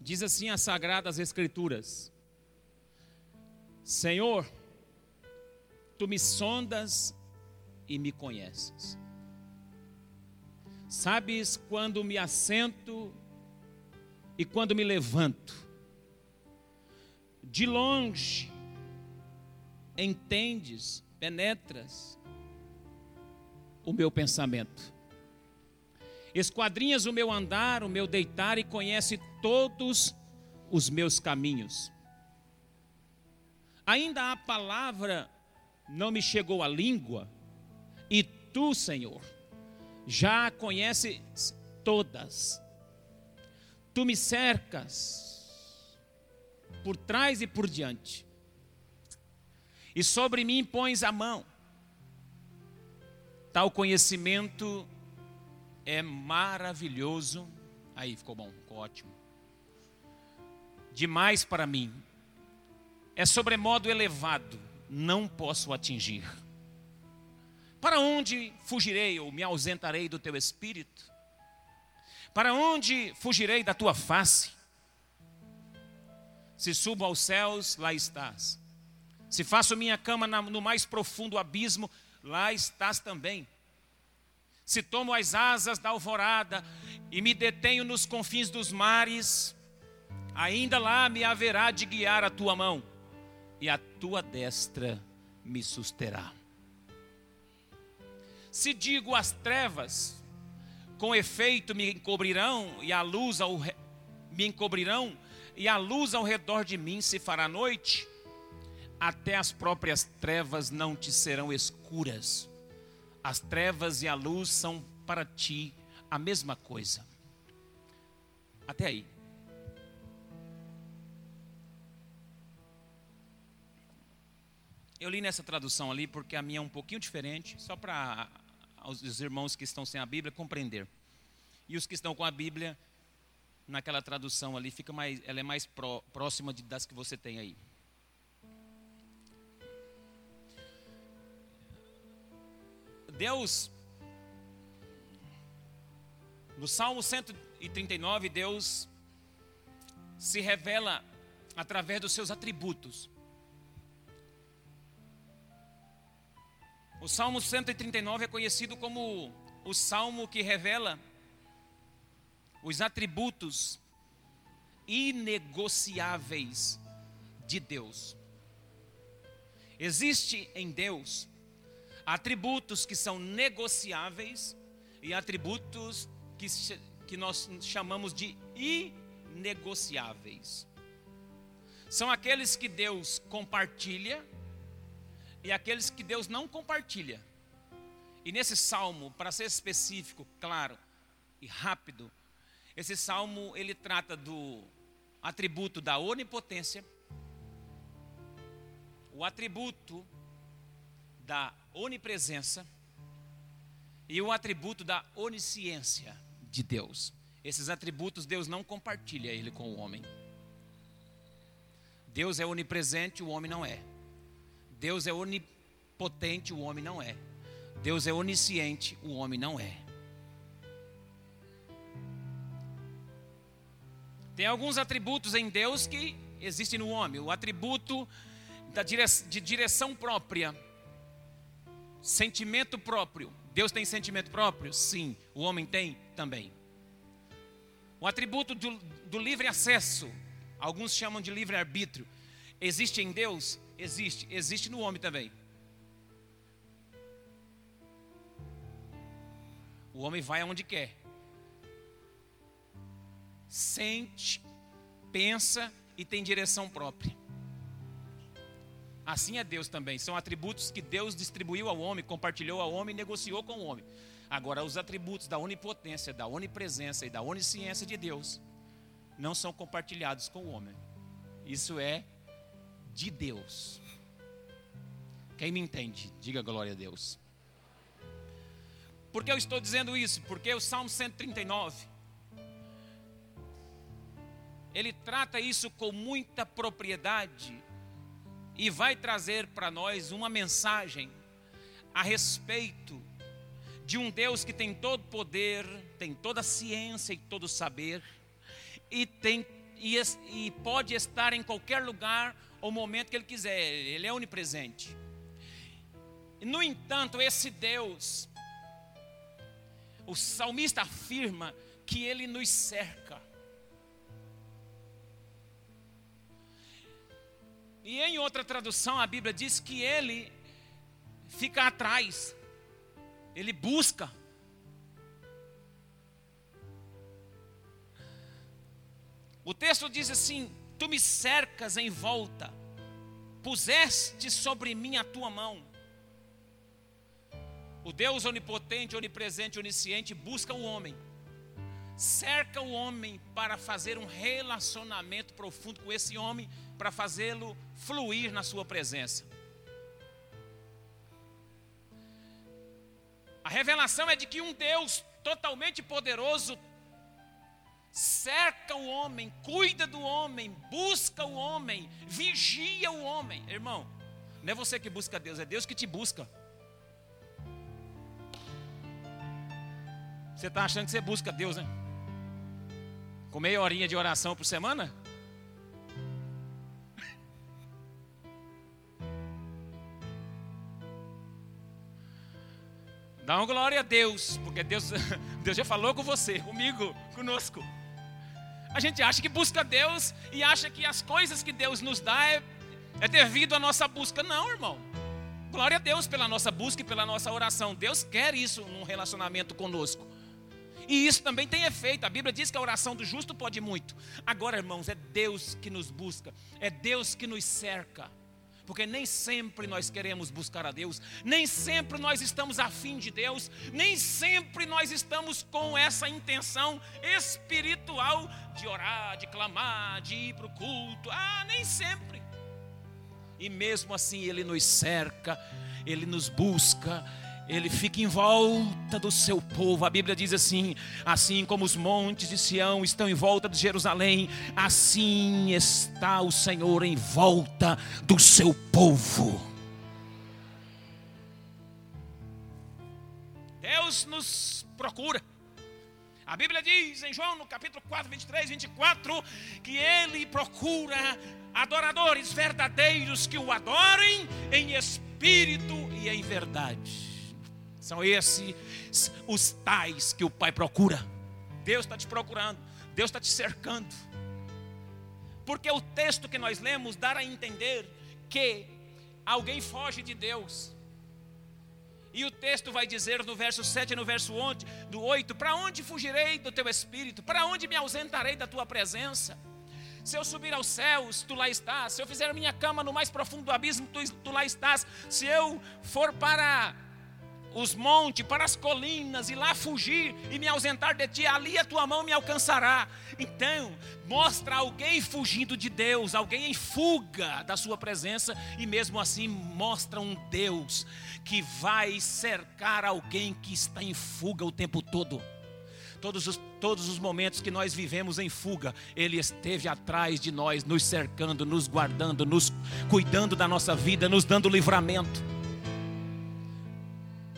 Diz assim as Sagradas Escrituras: Senhor, tu me sondas e me conheces. Sabes quando me assento e quando me levanto. De longe entendes, penetras o meu pensamento. Esquadrinhas o meu andar, o meu deitar e conhece todos os meus caminhos. Ainda a palavra não me chegou à língua, e tu, Senhor, já a conheces todas. Tu me cercas por trás e por diante, e sobre mim pões a mão. Tal conhecimento é maravilhoso. Aí ficou bom, ficou ótimo. Demais para mim. É sobremodo elevado, não posso atingir. Para onde fugirei ou me ausentarei do teu espírito? Para onde fugirei da tua face? Se subo aos céus, lá estás. Se faço minha cama no mais profundo abismo, lá estás também se tomo as asas da alvorada e me detenho nos confins dos mares, ainda lá me haverá de guiar a tua mão, e a tua destra me susterá. Se digo as trevas, com efeito me encobrirão, e a luz ao, me encobrirão, e a luz ao redor de mim se fará noite, até as próprias trevas não te serão escuras as trevas e a luz são para ti a mesma coisa. Até aí. Eu li nessa tradução ali porque a minha é um pouquinho diferente, só para os irmãos que estão sem a Bíblia compreender. E os que estão com a Bíblia, naquela tradução ali, fica mais, ela é mais pró, próxima de, das que você tem aí. Deus, no Salmo 139, Deus se revela através dos seus atributos. O Salmo 139 é conhecido como o salmo que revela os atributos inegociáveis de Deus. Existe em Deus atributos que são negociáveis e atributos que, que nós chamamos de inegociáveis. São aqueles que Deus compartilha e aqueles que Deus não compartilha. E nesse salmo, para ser específico, claro e rápido, esse salmo ele trata do atributo da onipotência, o atributo da onipresença e o atributo da onisciência de Deus. Esses atributos Deus não compartilha ele com o homem. Deus é onipresente, o homem não é. Deus é onipotente, o homem não é. Deus é onisciente, o homem não é. Tem alguns atributos em Deus que existem no homem. O atributo de direção própria Sentimento próprio. Deus tem sentimento próprio? Sim. O homem tem também. O atributo do, do livre acesso, alguns chamam de livre arbítrio. Existe em Deus? Existe. Existe no homem também. O homem vai aonde quer. Sente, pensa e tem direção própria. Assim é Deus também. São atributos que Deus distribuiu ao homem, compartilhou ao homem negociou com o homem. Agora, os atributos da onipotência, da onipresença e da onisciência de Deus não são compartilhados com o homem. Isso é de Deus. Quem me entende, diga glória a Deus. Por que eu estou dizendo isso? Porque o Salmo 139 ele trata isso com muita propriedade e vai trazer para nós uma mensagem a respeito de um Deus que tem todo poder, tem toda ciência e todo saber, e tem e, e pode estar em qualquer lugar ou momento que Ele quiser. Ele é onipresente. No entanto, esse Deus, o salmista afirma que Ele nos cerca. E em outra tradução, a Bíblia diz que Ele fica atrás, Ele busca. O texto diz assim: Tu me cercas em volta, puseste sobre mim a tua mão. O Deus onipotente, onipresente, onisciente busca o homem, cerca o homem para fazer um relacionamento profundo com esse homem, para fazê-lo fluir na sua presença. A revelação é de que um Deus totalmente poderoso cerca o homem, cuida do homem, busca o homem, vigia o homem. Irmão, não é você que busca Deus, é Deus que te busca. Você está achando que você busca Deus, né? Com meia horinha de oração por semana? Dá uma glória a Deus, porque Deus, Deus já falou com você, comigo, conosco. A gente acha que busca Deus e acha que as coisas que Deus nos dá é, é devido à nossa busca. Não, irmão. Glória a Deus pela nossa busca e pela nossa oração. Deus quer isso num relacionamento conosco. E isso também tem efeito. A Bíblia diz que a oração do justo pode muito. Agora, irmãos, é Deus que nos busca, é Deus que nos cerca. Porque nem sempre nós queremos buscar a Deus, nem sempre nós estamos afim de Deus, nem sempre nós estamos com essa intenção espiritual de orar, de clamar, de ir para o culto. Ah, nem sempre. E mesmo assim Ele nos cerca, Ele nos busca, ele fica em volta do seu povo. A Bíblia diz assim: assim como os montes de Sião estão em volta de Jerusalém, assim está o Senhor em volta do seu povo. Deus nos procura. A Bíblia diz em João, no capítulo 4, 23, 24, que Ele procura adoradores verdadeiros que o adorem em espírito e em verdade. São esses os tais que o Pai procura. Deus está te procurando, Deus está te cercando. Porque o texto que nós lemos dá a entender que alguém foge de Deus. E o texto vai dizer no verso 7 e no verso 11, do 8: Para onde fugirei do teu espírito? Para onde me ausentarei da tua presença? Se eu subir aos céus, tu lá estás. Se eu fizer minha cama no mais profundo do abismo, tu, tu lá estás. Se eu for para os montes, para as colinas, e lá fugir e me ausentar de ti, ali a tua mão me alcançará. Então, mostra alguém fugindo de Deus, alguém em fuga da sua presença, e mesmo assim mostra um Deus que vai cercar alguém que está em fuga o tempo todo. Todos os, todos os momentos que nós vivemos em fuga, Ele esteve atrás de nós, nos cercando, nos guardando, nos cuidando da nossa vida, nos dando livramento.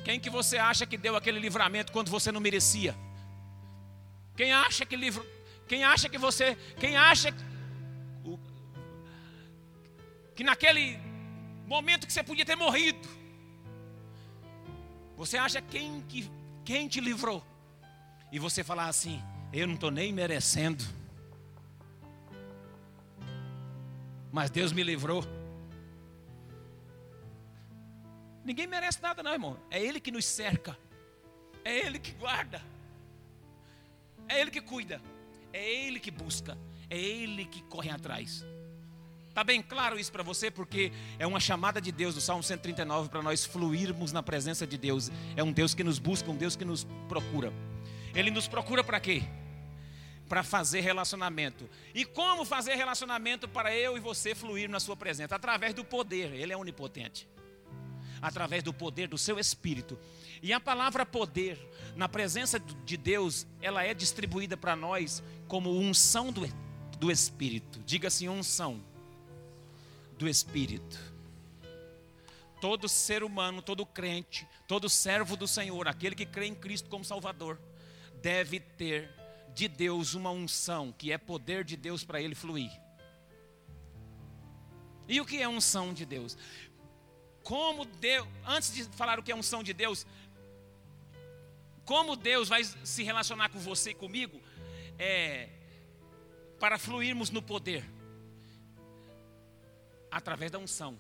Quem que você acha que deu aquele livramento quando você não merecia? Quem acha que livro, quem acha que você, quem acha que naquele momento que você podia ter morrido, você acha quem que quem te livrou? E você falar assim: eu não estou nem merecendo, mas Deus me livrou. Ninguém merece nada, não, irmão. É Ele que nos cerca. É Ele que guarda. É Ele que cuida. É Ele que busca. É Ele que corre atrás. Está bem claro isso para você? Porque é uma chamada de Deus do Salmo 139 para nós fluirmos na presença de Deus. É um Deus que nos busca, um Deus que nos procura. Ele nos procura para quê? Para fazer relacionamento. E como fazer relacionamento para eu e você fluir na sua presença? Através do poder. Ele é onipotente através do poder do seu espírito. E a palavra poder, na presença de Deus, ela é distribuída para nós como unção do, do espírito. Diga assim: unção do espírito. Todo ser humano, todo crente, todo servo do Senhor, aquele que crê em Cristo como Salvador, deve ter de Deus uma unção, que é poder de Deus para ele fluir. E o que é unção de Deus? Como Deus, antes de falar o que é unção de Deus, como Deus vai se relacionar com você e comigo, é, para fluirmos no poder? Através da unção.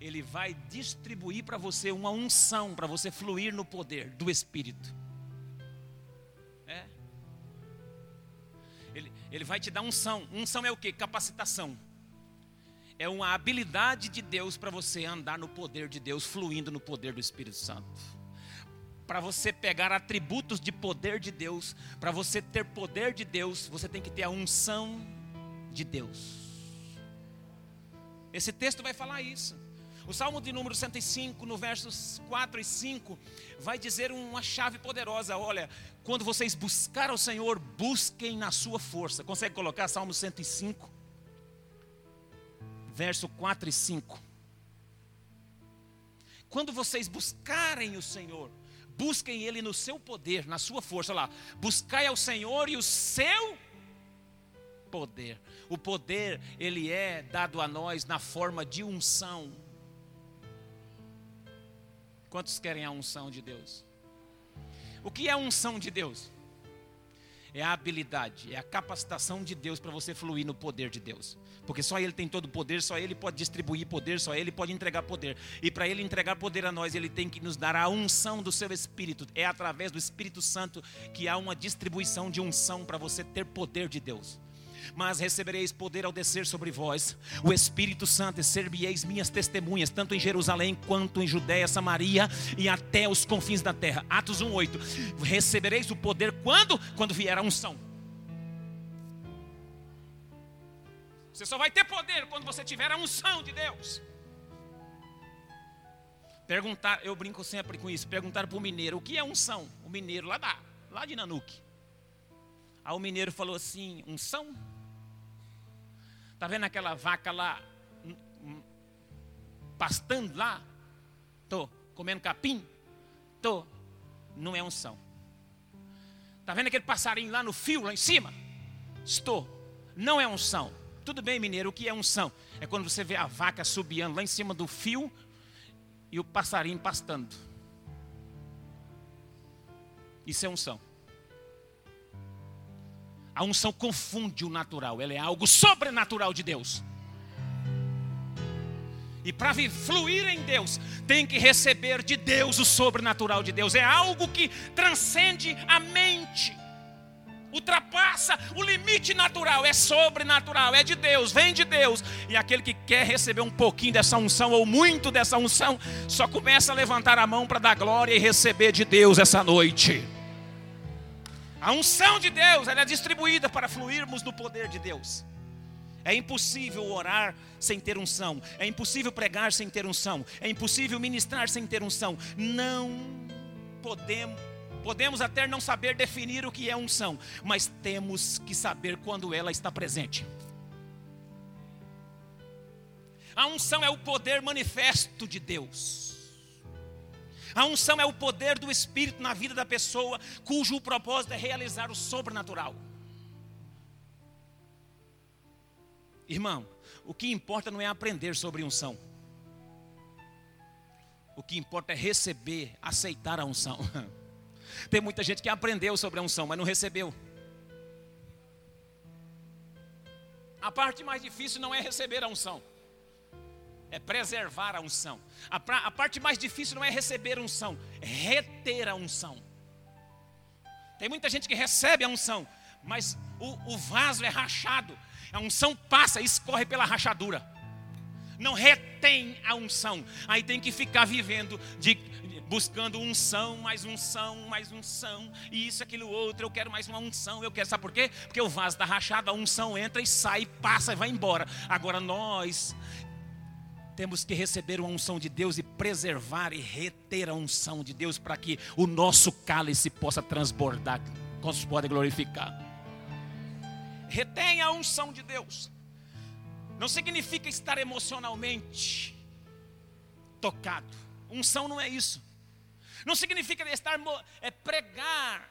Ele vai distribuir para você uma unção para você fluir no poder do Espírito. É. Ele, ele vai te dar unção. Unção é o que? Capacitação. É uma habilidade de Deus para você andar no poder de Deus, fluindo no poder do Espírito Santo para você pegar atributos de poder de Deus, para você ter poder de Deus, você tem que ter a unção de Deus. Esse texto vai falar isso. O Salmo de número 105, no versos 4 e 5, vai dizer uma chave poderosa. Olha, quando vocês buscar ao Senhor, busquem na sua força. Consegue colocar Salmo 105? Verso 4 e 5. Quando vocês buscarem o Senhor, Busquem Ele no seu poder, na sua força. Olha lá, buscai ao Senhor e o seu poder. O poder, ele é dado a nós na forma de unção. Quantos querem a unção de Deus? O que é a unção de Deus? É a habilidade, é a capacitação de Deus para você fluir no poder de Deus. Porque só Ele tem todo o poder, só Ele pode distribuir poder, só Ele pode entregar poder. E para Ele entregar poder a nós, Ele tem que nos dar a unção do seu Espírito. É através do Espírito Santo que há uma distribuição de unção para você ter poder de Deus mas recebereis poder ao descer sobre vós o Espírito Santo e minhas testemunhas, tanto em Jerusalém quanto em Judéia, Samaria e até os confins da terra. Atos 1:8. Recebereis o poder quando? Quando vier a unção. Você só vai ter poder quando você tiver a unção de Deus. Perguntar, eu brinco sempre com isso. Perguntar para o mineiro o que é unção. O mineiro lá da, lá de Nanuque. Aí o mineiro falou assim: unção? Tá vendo aquela vaca lá hum, hum, pastando lá? Tô comendo capim? Tô. Não é unção. Tá vendo aquele passarinho lá no fio lá em cima? Estou. Não é unção. Tudo bem, mineiro, o que é unção? É quando você vê a vaca subiando lá em cima do fio e o passarinho pastando. Isso é unção. A unção confunde o natural, ela é algo sobrenatural de Deus. E para fluir em Deus, tem que receber de Deus o sobrenatural de Deus. É algo que transcende a mente ultrapassa o limite natural, é sobrenatural, é de Deus, vem de Deus. E aquele que quer receber um pouquinho dessa unção ou muito dessa unção, só começa a levantar a mão para dar glória e receber de Deus essa noite. A unção de Deus, é distribuída para fluirmos no poder de Deus. É impossível orar sem ter unção. É impossível pregar sem ter unção. É impossível ministrar sem ter unção. Não podemos Podemos até não saber definir o que é unção, mas temos que saber quando ela está presente. A unção é o poder manifesto de Deus. A unção é o poder do Espírito na vida da pessoa, cujo propósito é realizar o sobrenatural. Irmão, o que importa não é aprender sobre unção. O que importa é receber, aceitar a unção. Tem muita gente que aprendeu sobre a unção, mas não recebeu. A parte mais difícil não é receber a unção, é preservar a unção. A, pra, a parte mais difícil não é receber a unção, é reter a unção. Tem muita gente que recebe a unção, mas o, o vaso é rachado, a unção passa e escorre pela rachadura. Não retém a unção, aí tem que ficar vivendo de buscando unção, mais unção, mais unção, e isso, aquilo, outro, eu quero mais uma unção, eu quero, sabe por quê? Porque o vaso está rachado, a unção entra e sai, passa e vai embora. Agora nós temos que receber uma unção de Deus e preservar e reter a unção de Deus para que o nosso cálice possa transbordar, quantos podem glorificar. Retenha a unção de Deus. Não significa estar emocionalmente tocado. Unção não é isso. Não significa estar é pregar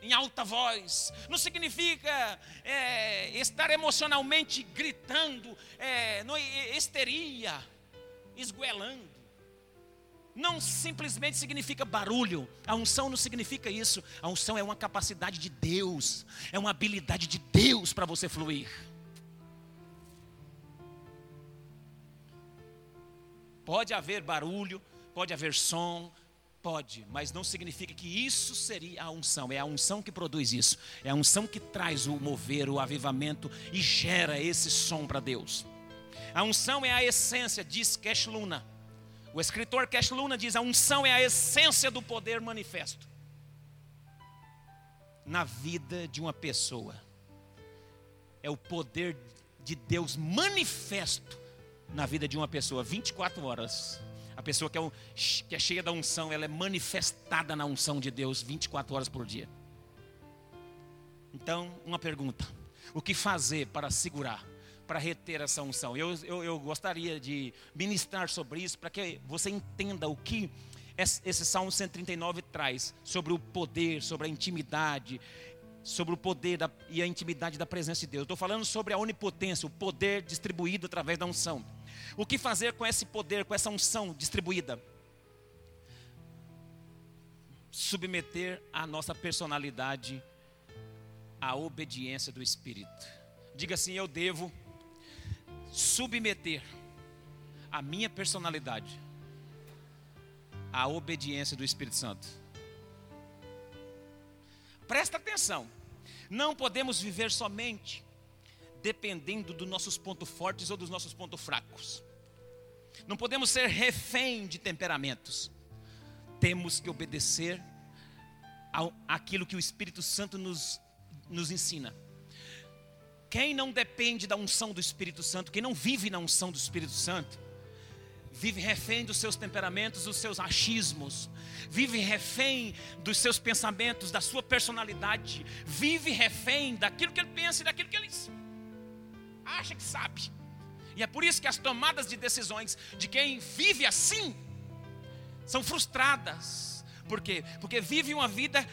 em alta voz, não significa é, estar emocionalmente gritando, é, no, histeria, esguelando. Não simplesmente significa barulho. A unção não significa isso. A unção é uma capacidade de Deus, é uma habilidade de Deus para você fluir. Pode haver barulho, pode haver som, pode, mas não significa que isso seria a unção. É a unção que produz isso. É a unção que traz o mover, o avivamento e gera esse som para Deus. A unção é a essência, diz Cash Luna. O escritor Cash Luna diz: a unção é a essência do poder manifesto na vida de uma pessoa. É o poder de Deus manifesto na vida de uma pessoa 24 horas. A pessoa que é, um, que é cheia da unção, ela é manifestada na unção de Deus 24 horas por dia. Então, uma pergunta: o que fazer para segurar para reter essa unção. Eu, eu, eu gostaria de ministrar sobre isso para que você entenda o que esse Salmo 139 traz sobre o poder, sobre a intimidade, sobre o poder da, e a intimidade da presença de Deus. Estou falando sobre a onipotência, o poder distribuído através da unção. O que fazer com esse poder, com essa unção distribuída? Submeter a nossa personalidade à obediência do Espírito. Diga assim: Eu devo submeter a minha personalidade à obediência do Espírito Santo. Presta atenção, não podemos viver somente dependendo dos nossos pontos fortes ou dos nossos pontos fracos. Não podemos ser refém de temperamentos. Temos que obedecer ao, aquilo que o Espírito Santo nos, nos ensina. Quem não depende da unção do Espírito Santo, quem não vive na unção do Espírito Santo, vive refém dos seus temperamentos, dos seus achismos, vive refém dos seus pensamentos, da sua personalidade, vive refém daquilo que ele pensa e daquilo que ele acha que sabe. E é por isso que as tomadas de decisões de quem vive assim são frustradas. Por quê? Porque vive uma vida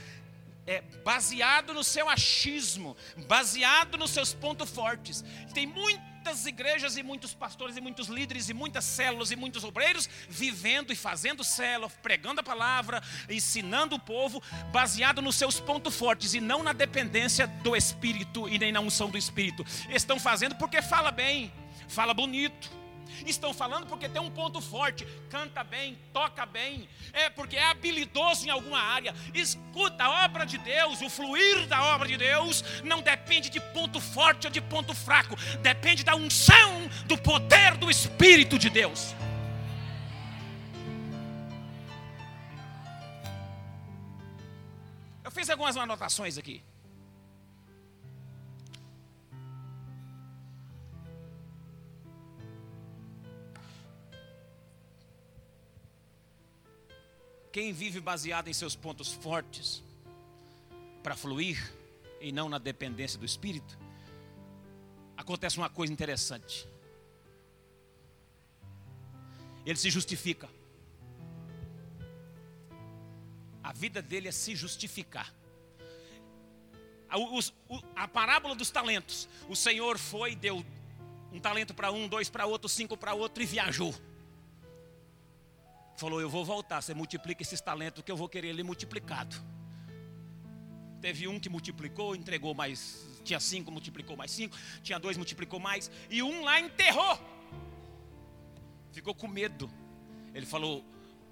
é, baseado no seu achismo, baseado nos seus pontos fortes. Tem muitas igrejas e muitos pastores e muitos líderes e muitas células e muitos obreiros vivendo e fazendo célula, pregando a palavra, ensinando o povo, baseado nos seus pontos fortes e não na dependência do Espírito e nem na unção do Espírito. Estão fazendo porque fala bem, fala bonito Estão falando porque tem um ponto forte, canta bem, toca bem, é porque é habilidoso em alguma área. Escuta a obra de Deus, o fluir da obra de Deus não depende de ponto forte ou de ponto fraco, depende da unção, do poder do Espírito de Deus. Eu fiz algumas anotações aqui. Quem vive baseado em seus pontos fortes para fluir e não na dependência do Espírito, acontece uma coisa interessante. Ele se justifica. A vida dele é se justificar. A, a parábola dos talentos. O Senhor foi, deu um talento para um, dois para outro, cinco para outro e viajou falou: Eu vou voltar. Você multiplica esses talentos que eu vou querer ele multiplicado. Teve um que multiplicou, entregou mais. Tinha cinco, multiplicou mais cinco. Tinha dois, multiplicou mais. E um lá enterrou. Ficou com medo. Ele falou: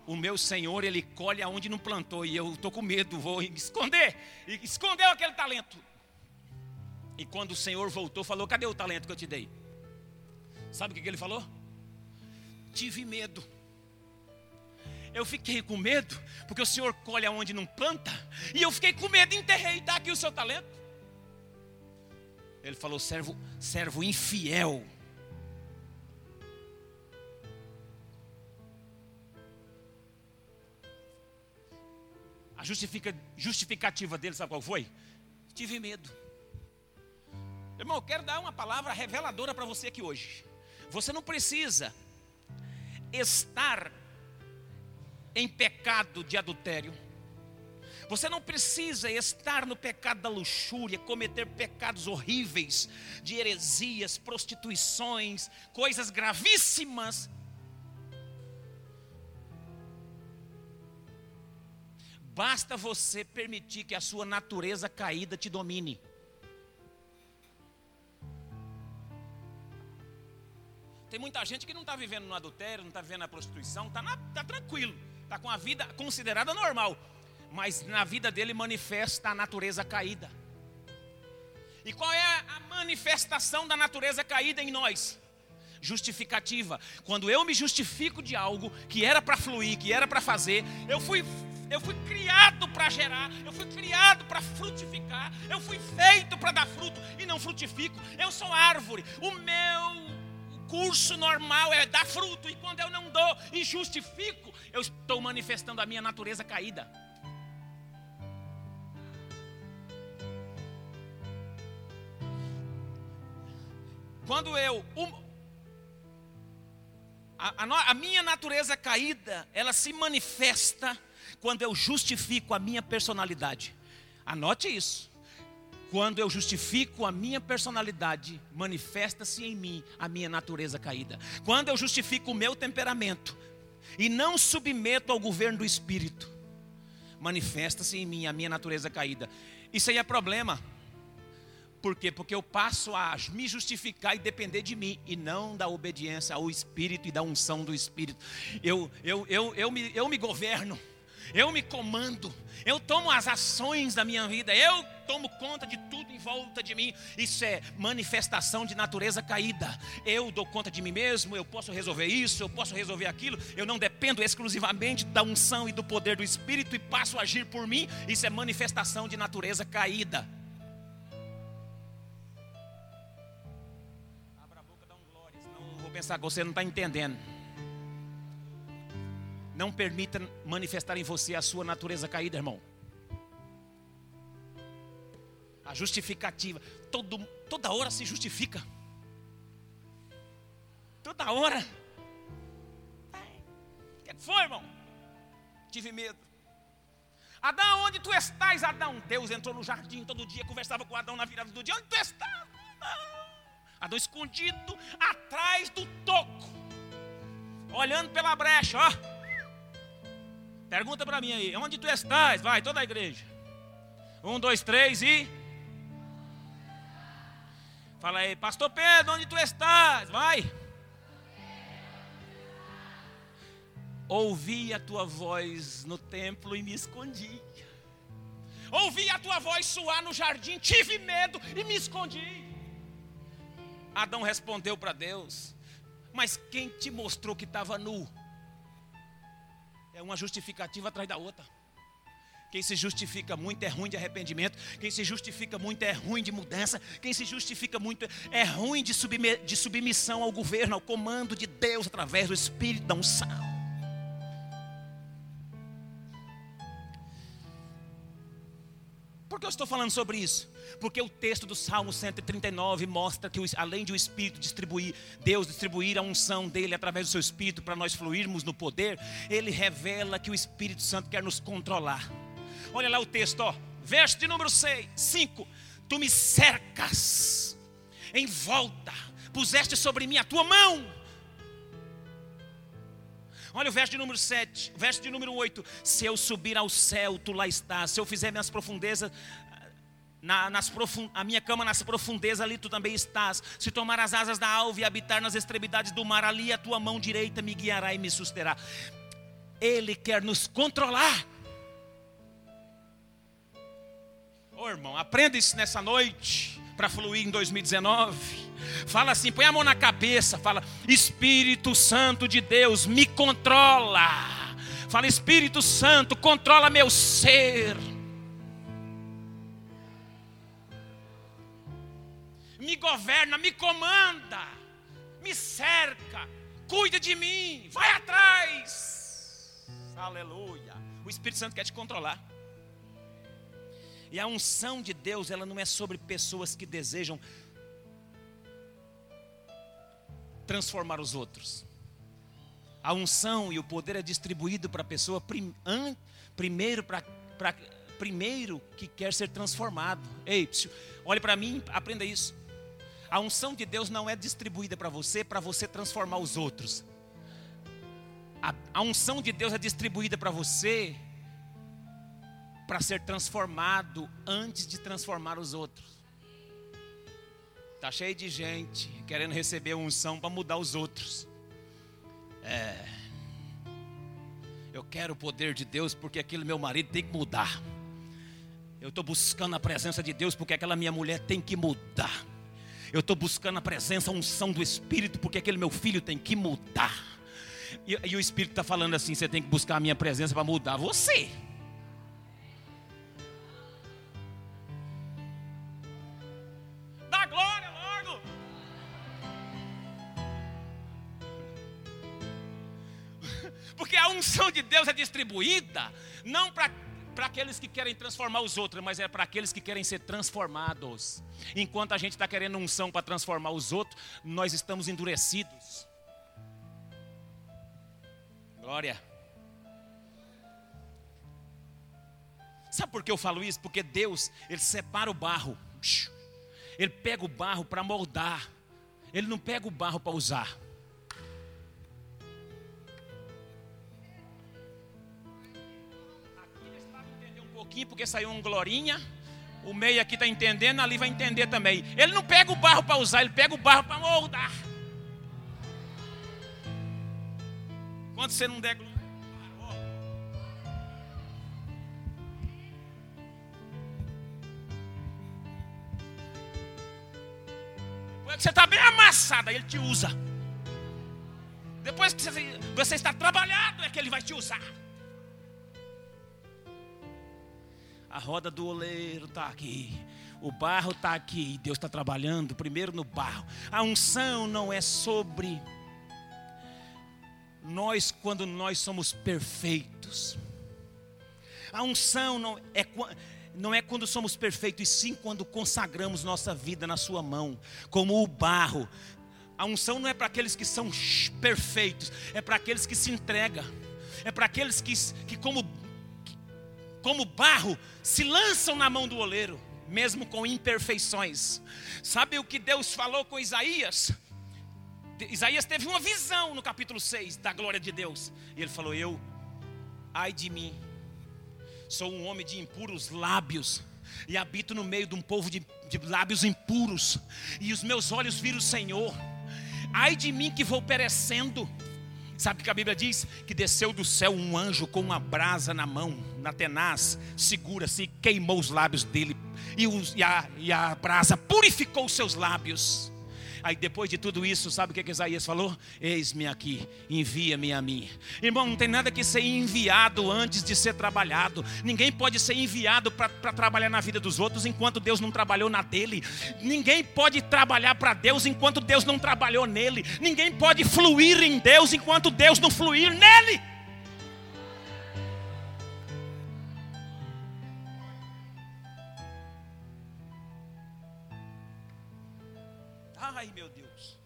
O meu senhor, ele colhe aonde não plantou. E eu estou com medo, vou esconder. E escondeu aquele talento. E quando o senhor voltou, falou: Cadê o talento que eu te dei? Sabe o que ele falou? Tive medo. Eu fiquei com medo, porque o Senhor colhe aonde não planta, e eu fiquei com medo, enterrei, está aqui o seu talento. Ele falou, servo, servo infiel. A justifica, justificativa dele, sabe qual foi? Tive medo. Irmão, eu quero dar uma palavra reveladora para você aqui hoje. Você não precisa estar em pecado de adultério. Você não precisa estar no pecado da luxúria, cometer pecados horríveis, de heresias, prostituições, coisas gravíssimas. Basta você permitir que a sua natureza caída te domine. Tem muita gente que não está vivendo no adultério, não está vivendo na prostituição, está tá tranquilo, está com a vida considerada normal, mas na vida dele manifesta a natureza caída. E qual é a manifestação da natureza caída em nós? Justificativa. Quando eu me justifico de algo que era para fluir, que era para fazer, eu fui eu fui criado para gerar, eu fui criado para frutificar, eu fui feito para dar fruto e não frutifico. Eu sou árvore. O meu curso normal é dar fruto, e quando eu não dou e justifico, eu estou manifestando a minha natureza caída. Quando eu. Um, a, a, a minha natureza caída, ela se manifesta quando eu justifico a minha personalidade. Anote isso. Quando eu justifico a minha personalidade, manifesta-se em mim a minha natureza caída. Quando eu justifico o meu temperamento e não submeto ao governo do Espírito, manifesta-se em mim a minha natureza caída. Isso aí é problema. Por quê? Porque eu passo a me justificar e depender de mim e não da obediência ao Espírito e da unção do Espírito. Eu, eu, eu, eu, me, eu me governo eu me comando, eu tomo as ações da minha vida, eu tomo conta de tudo em volta de mim. Isso é manifestação de natureza caída. Eu dou conta de mim mesmo, eu posso resolver isso, eu posso resolver aquilo. Eu não dependo exclusivamente da unção e do poder do Espírito e passo a agir por mim. Isso é manifestação de natureza caída. Abra a boca, dá um glória, senão eu vou pensar que você não está entendendo. Não permita manifestar em você a sua natureza caída, irmão. A justificativa. Todo, toda hora se justifica. Toda hora. O que foi, irmão? Tive medo. Adão, onde tu estás, Adão? Deus entrou no jardim todo dia, conversava com Adão na virada do dia. Onde tu estás? Adão escondido atrás do toco, olhando pela brecha, ó. Pergunta para mim aí, onde tu estás? Vai, toda a igreja. Um, dois, três e. Fala aí, Pastor Pedro, onde tu estás? Vai. Ouvi a tua voz no templo e me escondi. Ouvi a tua voz soar no jardim, tive medo e me escondi. Adão respondeu para Deus: Mas quem te mostrou que estava nu? É uma justificativa atrás da outra. Quem se justifica muito é ruim de arrependimento. Quem se justifica muito é ruim de mudança. Quem se justifica muito é ruim de, submissão ao governo, ao comando de Deus através do Espírito da unção. Por que eu estou falando sobre isso? Porque o texto do Salmo 139 mostra que, além de o Espírito distribuir, Deus distribuir a unção dele através do seu Espírito para nós fluirmos no poder, ele revela que o Espírito Santo quer nos controlar. Olha lá o texto, ó, verso de número 6, 5: Tu me cercas em volta, puseste sobre mim a tua mão. Olha o verso de número 7, verso de número 8. Se eu subir ao céu, tu lá estás. Se eu fizer minhas profundezas, na, nas profund... a minha cama nas profundezas, ali tu também estás. Se tomar as asas da alva e habitar nas extremidades do mar, ali a tua mão direita me guiará e me susterá. Ele quer nos controlar. Ô oh, irmão, aprenda isso nessa noite para fluir em 2019. Fala assim, põe a mão na cabeça, fala: Espírito Santo de Deus, me controla. Fala, Espírito Santo, controla meu ser. me governa, me comanda, me cerca, cuida de mim, vai atrás. Aleluia. O Espírito Santo quer te controlar. E a unção de Deus, ela não é sobre pessoas que desejam transformar os outros. A unção e o poder é distribuído para a pessoa prim, an, primeiro para primeiro que quer ser transformado. Ei, psiu, olhe para mim, aprenda isso. A unção de Deus não é distribuída para você para você transformar os outros. A, a unção de Deus é distribuída para você para ser transformado antes de transformar os outros. Tá cheio de gente querendo receber unção para mudar os outros. É. Eu quero o poder de Deus porque aquele meu marido tem que mudar. Eu estou buscando a presença de Deus porque aquela minha mulher tem que mudar. Eu estou buscando a presença, a unção do Espírito porque aquele meu filho tem que mudar. E, e o Espírito está falando assim: você tem que buscar a minha presença para mudar você. Unção de Deus é distribuída não para para aqueles que querem transformar os outros, mas é para aqueles que querem ser transformados. Enquanto a gente está querendo unção para transformar os outros, nós estamos endurecidos. Glória. Sabe por que eu falo isso? Porque Deus, Ele separa o barro. Ele pega o barro para moldar. Ele não pega o barro para usar. Pouquinho, porque saiu um glorinha. O meio aqui está entendendo, ali vai entender também. Ele não pega o barro para usar, ele pega o barro para moldar. Quando você não der glória. Depois que você está bem amassado, aí ele te usa. Depois que você está trabalhado, é que ele vai te usar. A roda do oleiro está aqui. O barro está aqui. Deus está trabalhando primeiro no barro. A unção não é sobre nós quando nós somos perfeitos. A unção não é, não é quando somos perfeitos, e sim quando consagramos nossa vida na Sua mão, como o barro. A unção não é para aqueles que são perfeitos, é para aqueles que se entregam, é para aqueles que, que como, como barro, se lançam na mão do oleiro, mesmo com imperfeições. Sabe o que Deus falou com Isaías? Isaías teve uma visão no capítulo 6 da glória de Deus. E ele falou: Eu, ai de mim, sou um homem de impuros lábios. E habito no meio de um povo de, de lábios impuros. E os meus olhos viram o Senhor. Ai de mim que vou perecendo. Sabe que a Bíblia diz que desceu do céu um anjo com uma brasa na mão, na tenaz, segura-se, queimou os lábios dele, e, os, e, a, e a brasa purificou os seus lábios. Aí depois de tudo isso, sabe o que, que Isaías falou? Eis-me aqui, envia-me a mim. Irmão, não tem nada que ser enviado antes de ser trabalhado. Ninguém pode ser enviado para trabalhar na vida dos outros enquanto Deus não trabalhou na dele. Ninguém pode trabalhar para Deus enquanto Deus não trabalhou nele. Ninguém pode fluir em Deus enquanto Deus não fluir nele. Ai, meu Deus.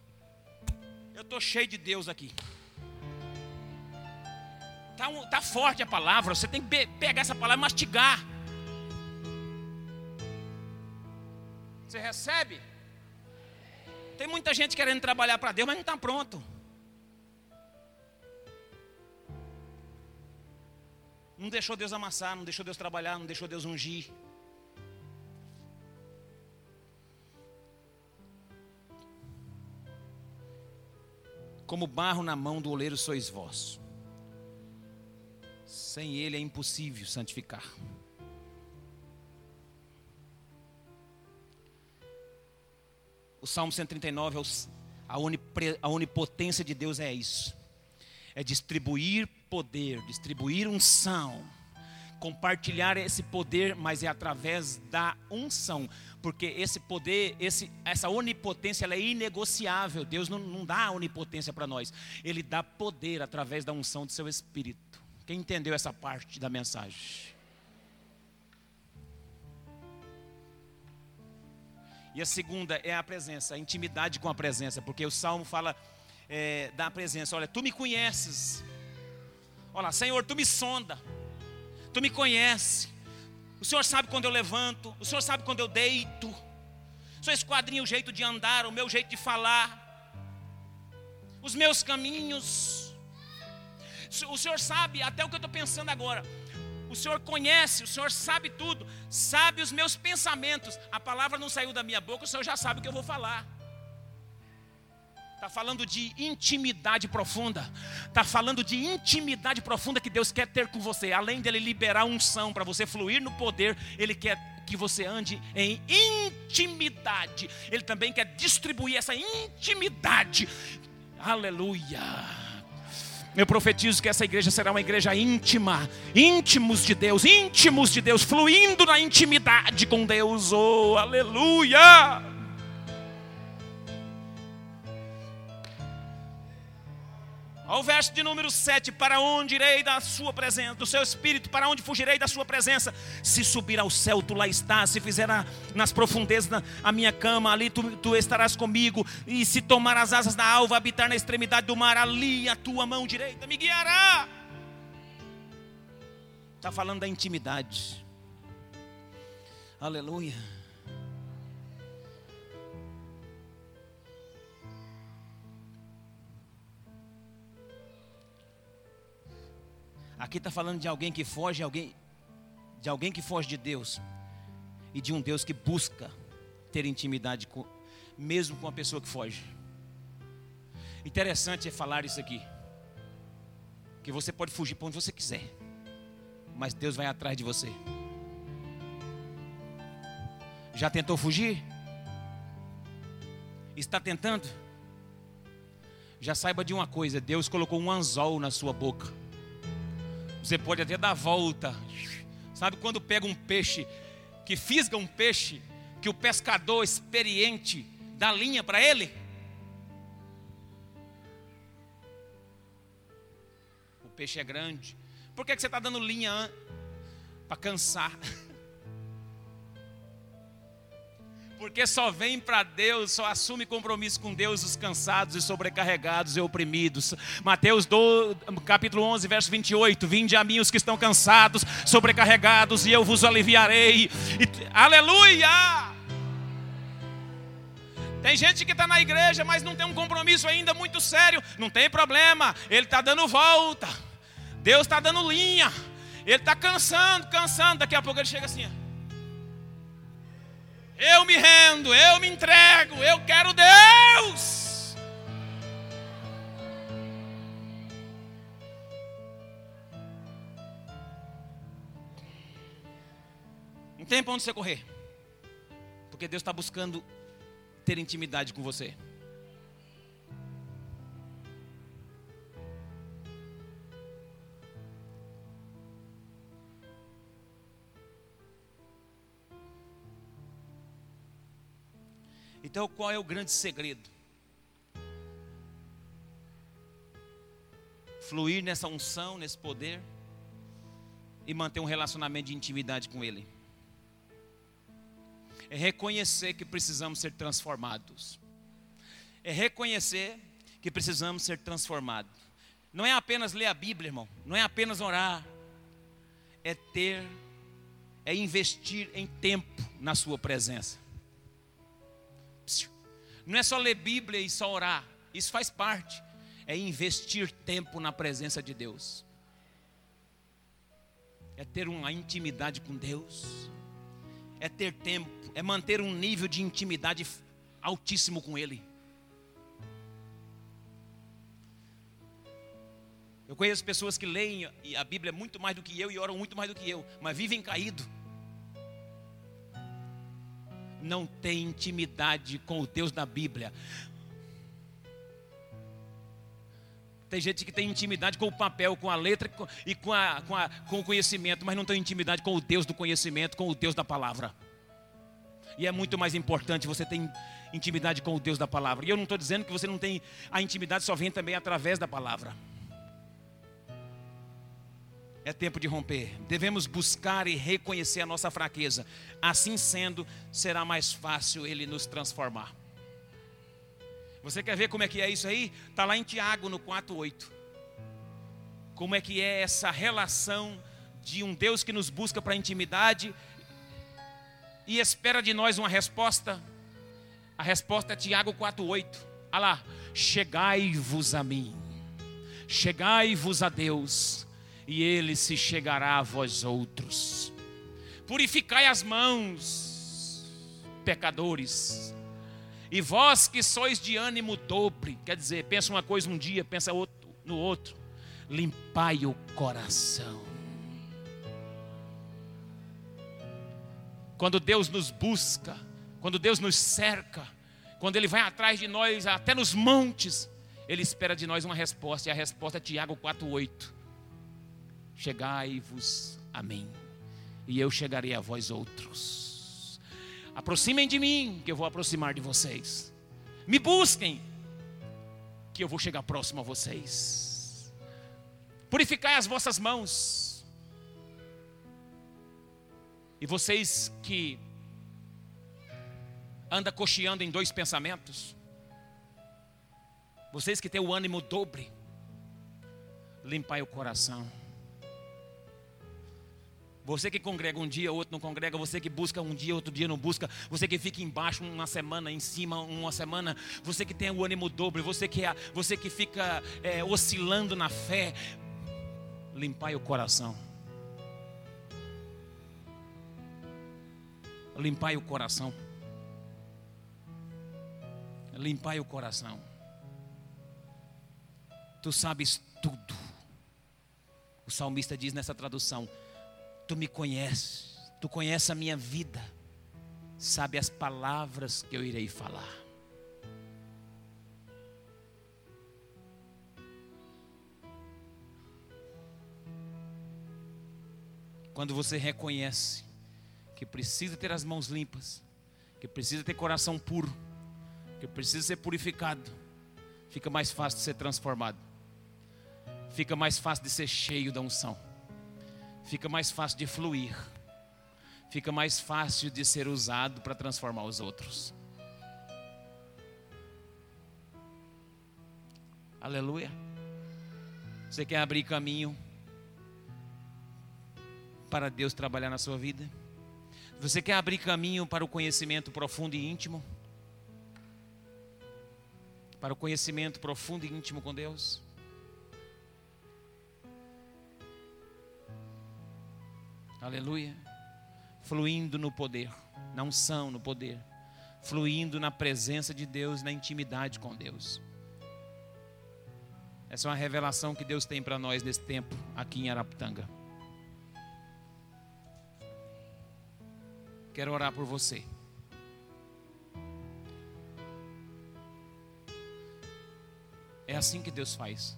Eu estou cheio de Deus aqui. Tá, um, tá forte a palavra. Você tem que pegar essa palavra e mastigar. Você recebe? Tem muita gente querendo trabalhar para Deus, mas não está pronto. Não deixou Deus amassar, não deixou Deus trabalhar, não deixou Deus ungir. Como barro na mão do oleiro sois vós. Sem ele é impossível santificar. O Salmo 139, é a onipotência de Deus é isso. É distribuir poder, distribuir unção compartilhar esse poder, mas é através da unção, porque esse poder, esse, essa onipotência, ela é inegociável. Deus não, não dá onipotência para nós, Ele dá poder através da unção do Seu Espírito. Quem entendeu essa parte da mensagem? E a segunda é a presença, a intimidade com a presença, porque o salmo fala é, da presença. Olha, tu me conheces. Olha, Senhor, tu me sonda. Tu me conhece. O Senhor sabe quando eu levanto, o Senhor sabe quando eu deito. O Senhor esquadrinha o jeito de andar, o meu jeito de falar, os meus caminhos. O Senhor sabe até o que eu estou pensando agora. O Senhor conhece, o Senhor sabe tudo, sabe os meus pensamentos. A palavra não saiu da minha boca, o Senhor já sabe o que eu vou falar. Está falando de intimidade profunda. Está falando de intimidade profunda que Deus quer ter com você. Além dele liberar unção para você fluir no poder, Ele quer que você ande em intimidade. Ele também quer distribuir essa intimidade. Aleluia. Eu profetizo que essa igreja será uma igreja íntima, íntimos de Deus, íntimos de Deus, fluindo na intimidade com Deus. Oh, aleluia! Ao verso de número 7: Para onde irei da sua presença, do seu espírito, para onde fugirei da sua presença? Se subir ao céu, tu lá estás, se fizer a, nas profundezas a minha cama, ali tu, tu estarás comigo, e se tomar as asas da alva, habitar na extremidade do mar, ali a tua mão direita me guiará. Está falando da intimidade. Aleluia. Aqui está falando de alguém que foge, alguém, de alguém que foge de Deus e de um Deus que busca ter intimidade com, mesmo com a pessoa que foge. Interessante é falar isso aqui, que você pode fugir para onde você quiser, mas Deus vai atrás de você. Já tentou fugir? Está tentando? Já saiba de uma coisa: Deus colocou um anzol na sua boca. Você pode até dar volta. Sabe quando pega um peixe, que fisga um peixe, que o pescador experiente dá linha para ele? O peixe é grande. Por que, que você está dando linha? Para cansar. Porque só vem para Deus, só assume compromisso com Deus os cansados e sobrecarregados e oprimidos. Mateus 12, capítulo 11, verso 28. Vinde a mim os que estão cansados, sobrecarregados, e eu vos aliviarei. E, aleluia! Tem gente que está na igreja, mas não tem um compromisso ainda muito sério. Não tem problema, ele está dando volta. Deus está dando linha. Ele está cansando, cansando. Daqui a pouco ele chega assim. Eu me rendo, eu me entrego, eu quero Deus. Não tem para onde você correr, porque Deus está buscando ter intimidade com você. Então, qual é o grande segredo? Fluir nessa unção, nesse poder e manter um relacionamento de intimidade com Ele. É reconhecer que precisamos ser transformados. É reconhecer que precisamos ser transformados. Não é apenas ler a Bíblia, irmão. Não é apenas orar. É ter, é investir em tempo na Sua presença. Não é só ler Bíblia e só orar. Isso faz parte. É investir tempo na presença de Deus. É ter uma intimidade com Deus. É ter tempo. É manter um nível de intimidade altíssimo com Ele. Eu conheço pessoas que leem a Bíblia muito mais do que eu e oram muito mais do que eu, mas vivem caído não tem intimidade com o Deus da Bíblia. Tem gente que tem intimidade com o papel, com a letra e com, a, com, a, com o conhecimento, mas não tem intimidade com o Deus do conhecimento, com o Deus da palavra. E é muito mais importante você ter intimidade com o Deus da palavra. E eu não estou dizendo que você não tem, a intimidade só vem também através da palavra. É tempo de romper. Devemos buscar e reconhecer a nossa fraqueza. Assim sendo, será mais fácil Ele nos transformar. Você quer ver como é que é isso aí? Está lá em Tiago, no 4,8. Como é que é essa relação de um Deus que nos busca para a intimidade e espera de nós uma resposta. A resposta é Tiago 4,8. Olha lá, chegai-vos a mim, chegai-vos a Deus, e Ele se chegará a vós outros. Purificai as mãos, pecadores, e vós que sois de ânimo dobre, quer dizer, pensa uma coisa um dia, pensa outro, no outro, limpai o coração. Quando Deus nos busca, quando Deus nos cerca, quando Ele vai atrás de nós, até nos montes, Ele espera de nós uma resposta, e a resposta é Tiago 4,8: Chegai-vos a mim, e eu chegarei a vós outros. Aproximem de mim, que eu vou aproximar de vocês. Me busquem, que eu vou chegar próximo a vocês. Purificai as vossas mãos. E vocês que anda cocheando em dois pensamentos, vocês que têm o ânimo dobre, limpai o coração. Você que congrega um dia, outro não congrega. Você que busca um dia, outro dia não busca. Você que fica embaixo uma semana, em cima uma semana. Você que tem o ânimo dobre. Você que, é, você que fica é, oscilando na fé. Limpai o coração. Limpai o coração. Limpai o coração. Tu sabes tudo. O salmista diz nessa tradução: Tu me conheces, tu conheces a minha vida, sabe as palavras que eu irei falar. Quando você reconhece que precisa ter as mãos limpas, que precisa ter coração puro, que precisa ser purificado, fica mais fácil de ser transformado, fica mais fácil de ser cheio da unção fica mais fácil de fluir, fica mais fácil de ser usado para transformar os outros. Aleluia. Você quer abrir caminho para Deus trabalhar na sua vida? Você quer abrir caminho para o conhecimento profundo e íntimo? Para o conhecimento profundo e íntimo com Deus? Aleluia. Fluindo no poder, na unção, no poder. Fluindo na presença de Deus, na intimidade com Deus. Essa é uma revelação que Deus tem para nós nesse tempo aqui em Araputanga. Quero orar por você. É assim que Deus faz.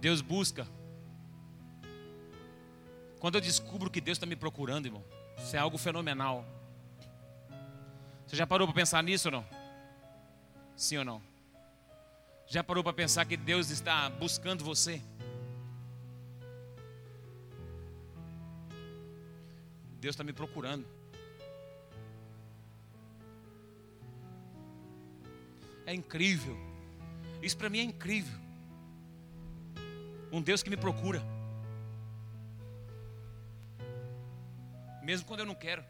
Deus busca. Quando eu descubro que Deus está me procurando, irmão, isso é algo fenomenal. Você já parou para pensar nisso ou não? Sim ou não? Já parou para pensar que Deus está buscando você? Deus está me procurando. É incrível. Isso para mim é incrível. Um Deus que me procura. Mesmo quando eu não quero.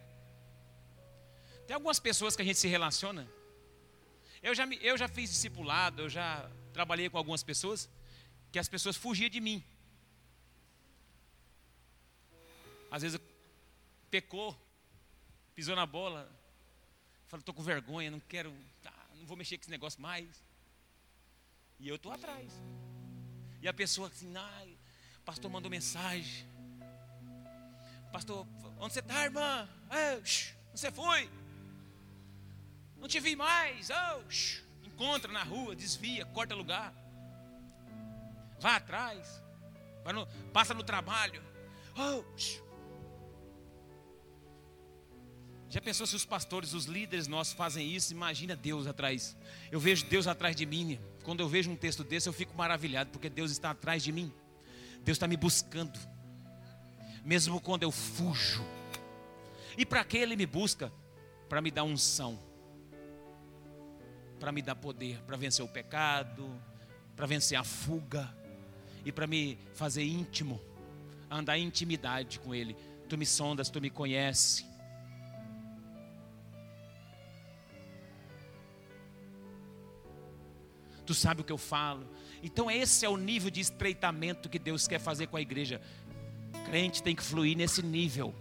Tem algumas pessoas que a gente se relaciona. Eu já, eu já fiz discipulado, eu já trabalhei com algumas pessoas que as pessoas fugiam de mim. Às vezes pecou, pisou na bola, falou, estou com vergonha, não quero, tá, não vou mexer com esse negócio mais. E eu estou atrás. E a pessoa assim, ai, pastor mandou mensagem. Pastor, onde você está, irmã? Shh, você foi? Não te vi mais. Shh. Encontra na rua, desvia, corta lugar. Vá atrás. No, passa no trabalho. Oh. Já pensou se os pastores, os líderes nossos fazem isso? Imagina Deus atrás. Eu vejo Deus atrás de mim. Quando eu vejo um texto desse, eu fico maravilhado, porque Deus está atrás de mim. Deus está me buscando. Mesmo quando eu fujo. E para que Ele me busca? Para me dar unção. Para me dar poder, para vencer o pecado, para vencer a fuga e para me fazer íntimo, andar em intimidade com Ele. Tu me sondas, tu me conheces. Tu sabe o que eu falo. Então, esse é o nível de estreitamento que Deus quer fazer com a igreja. Crente tem que fluir nesse nível.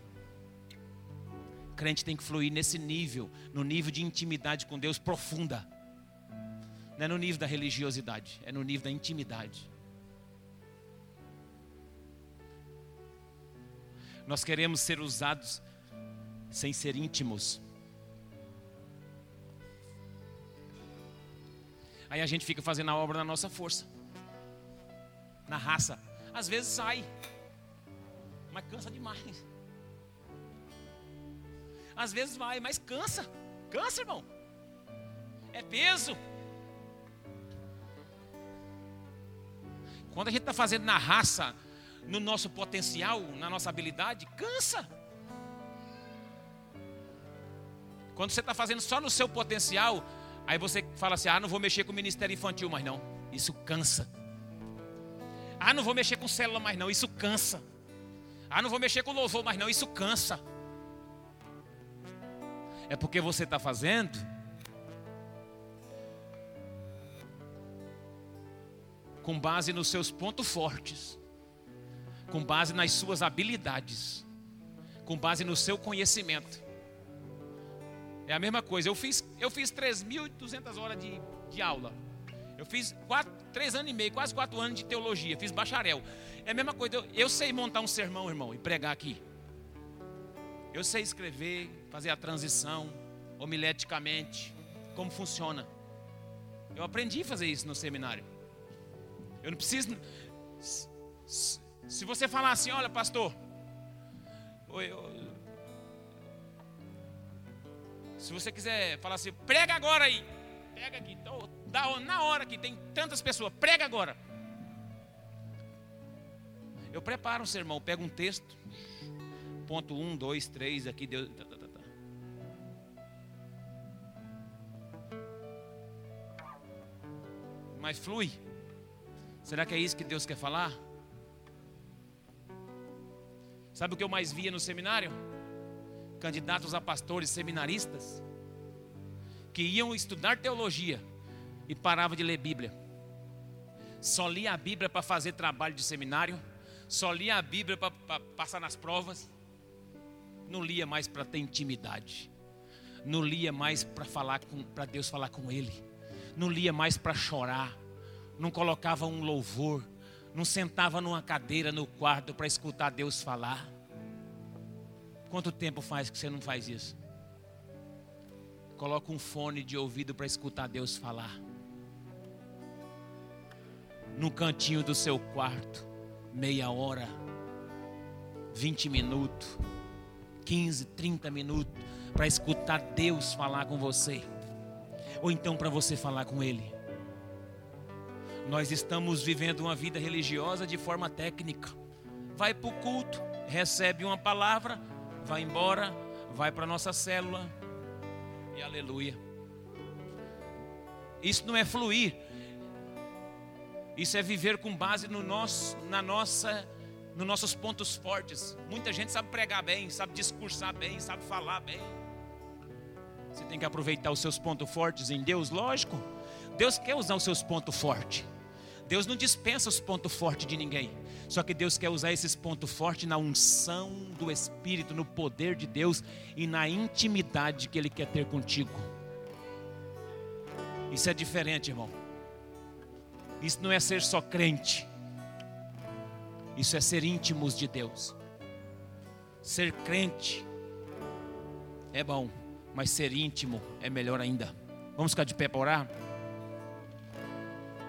Crente tem que fluir nesse nível, no nível de intimidade com Deus profunda. Não é no nível da religiosidade, é no nível da intimidade. Nós queremos ser usados sem ser íntimos. Aí a gente fica fazendo a obra na nossa força, na raça. Às vezes sai, mas cansa demais. Às vezes vai, mas cansa. Cansa, irmão. É peso. Quando a gente está fazendo na raça, no nosso potencial, na nossa habilidade, cansa. Quando você está fazendo só no seu potencial, aí você fala assim: ah, não vou mexer com o ministério infantil mais não. Isso cansa. Ah, não vou mexer com célula mais não. Isso cansa. Ah, não vou mexer com louvor mais não. Isso cansa. É porque você está fazendo com base nos seus pontos fortes, com base nas suas habilidades, com base no seu conhecimento. É a mesma coisa. Eu fiz, eu fiz 3.200 horas de, de aula. Eu fiz quatro, três anos e meio, quase quatro anos de teologia. Fiz bacharel. É a mesma coisa. Eu, eu sei montar um sermão, irmão, e pregar aqui. Eu sei escrever, fazer a transição, homileticamente, como funciona. Eu aprendi a fazer isso no seminário. Eu não preciso. Se você falar assim, olha, pastor, se você quiser falar assim, prega agora aí, pega aqui, então, na hora que tem tantas pessoas, prega agora. Eu preparo um sermão, pego um texto, ponto um, dois, três, aqui, Deus. Tá, tá, tá, Mas flui. Será que é isso que Deus quer falar? Sabe o que eu mais via no seminário? Candidatos a pastores seminaristas que iam estudar teologia e paravam de ler Bíblia. Só lia a Bíblia para fazer trabalho de seminário, só lia a Bíblia para passar nas provas, não lia mais para ter intimidade, não lia mais para falar para Deus falar com ele, não lia mais para chorar. Não colocava um louvor, não sentava numa cadeira no quarto para escutar Deus falar. Quanto tempo faz que você não faz isso? Coloca um fone de ouvido para escutar Deus falar. No cantinho do seu quarto, meia hora, 20 minutos, 15, 30 minutos, para escutar Deus falar com você. Ou então para você falar com Ele. Nós estamos vivendo uma vida religiosa de forma técnica. Vai para o culto, recebe uma palavra, vai embora, vai para a nossa célula e aleluia. Isso não é fluir. Isso é viver com base no nosso, na nossa, nos nossos pontos fortes. Muita gente sabe pregar bem, sabe discursar bem, sabe falar bem. Você tem que aproveitar os seus pontos fortes em Deus, lógico. Deus quer usar os seus pontos fortes. Deus não dispensa os pontos fortes de ninguém. Só que Deus quer usar esses pontos fortes na unção do Espírito, no poder de Deus e na intimidade que Ele quer ter contigo. Isso é diferente, irmão. Isso não é ser só crente. Isso é ser íntimos de Deus. Ser crente é bom, mas ser íntimo é melhor ainda. Vamos ficar de pé para orar?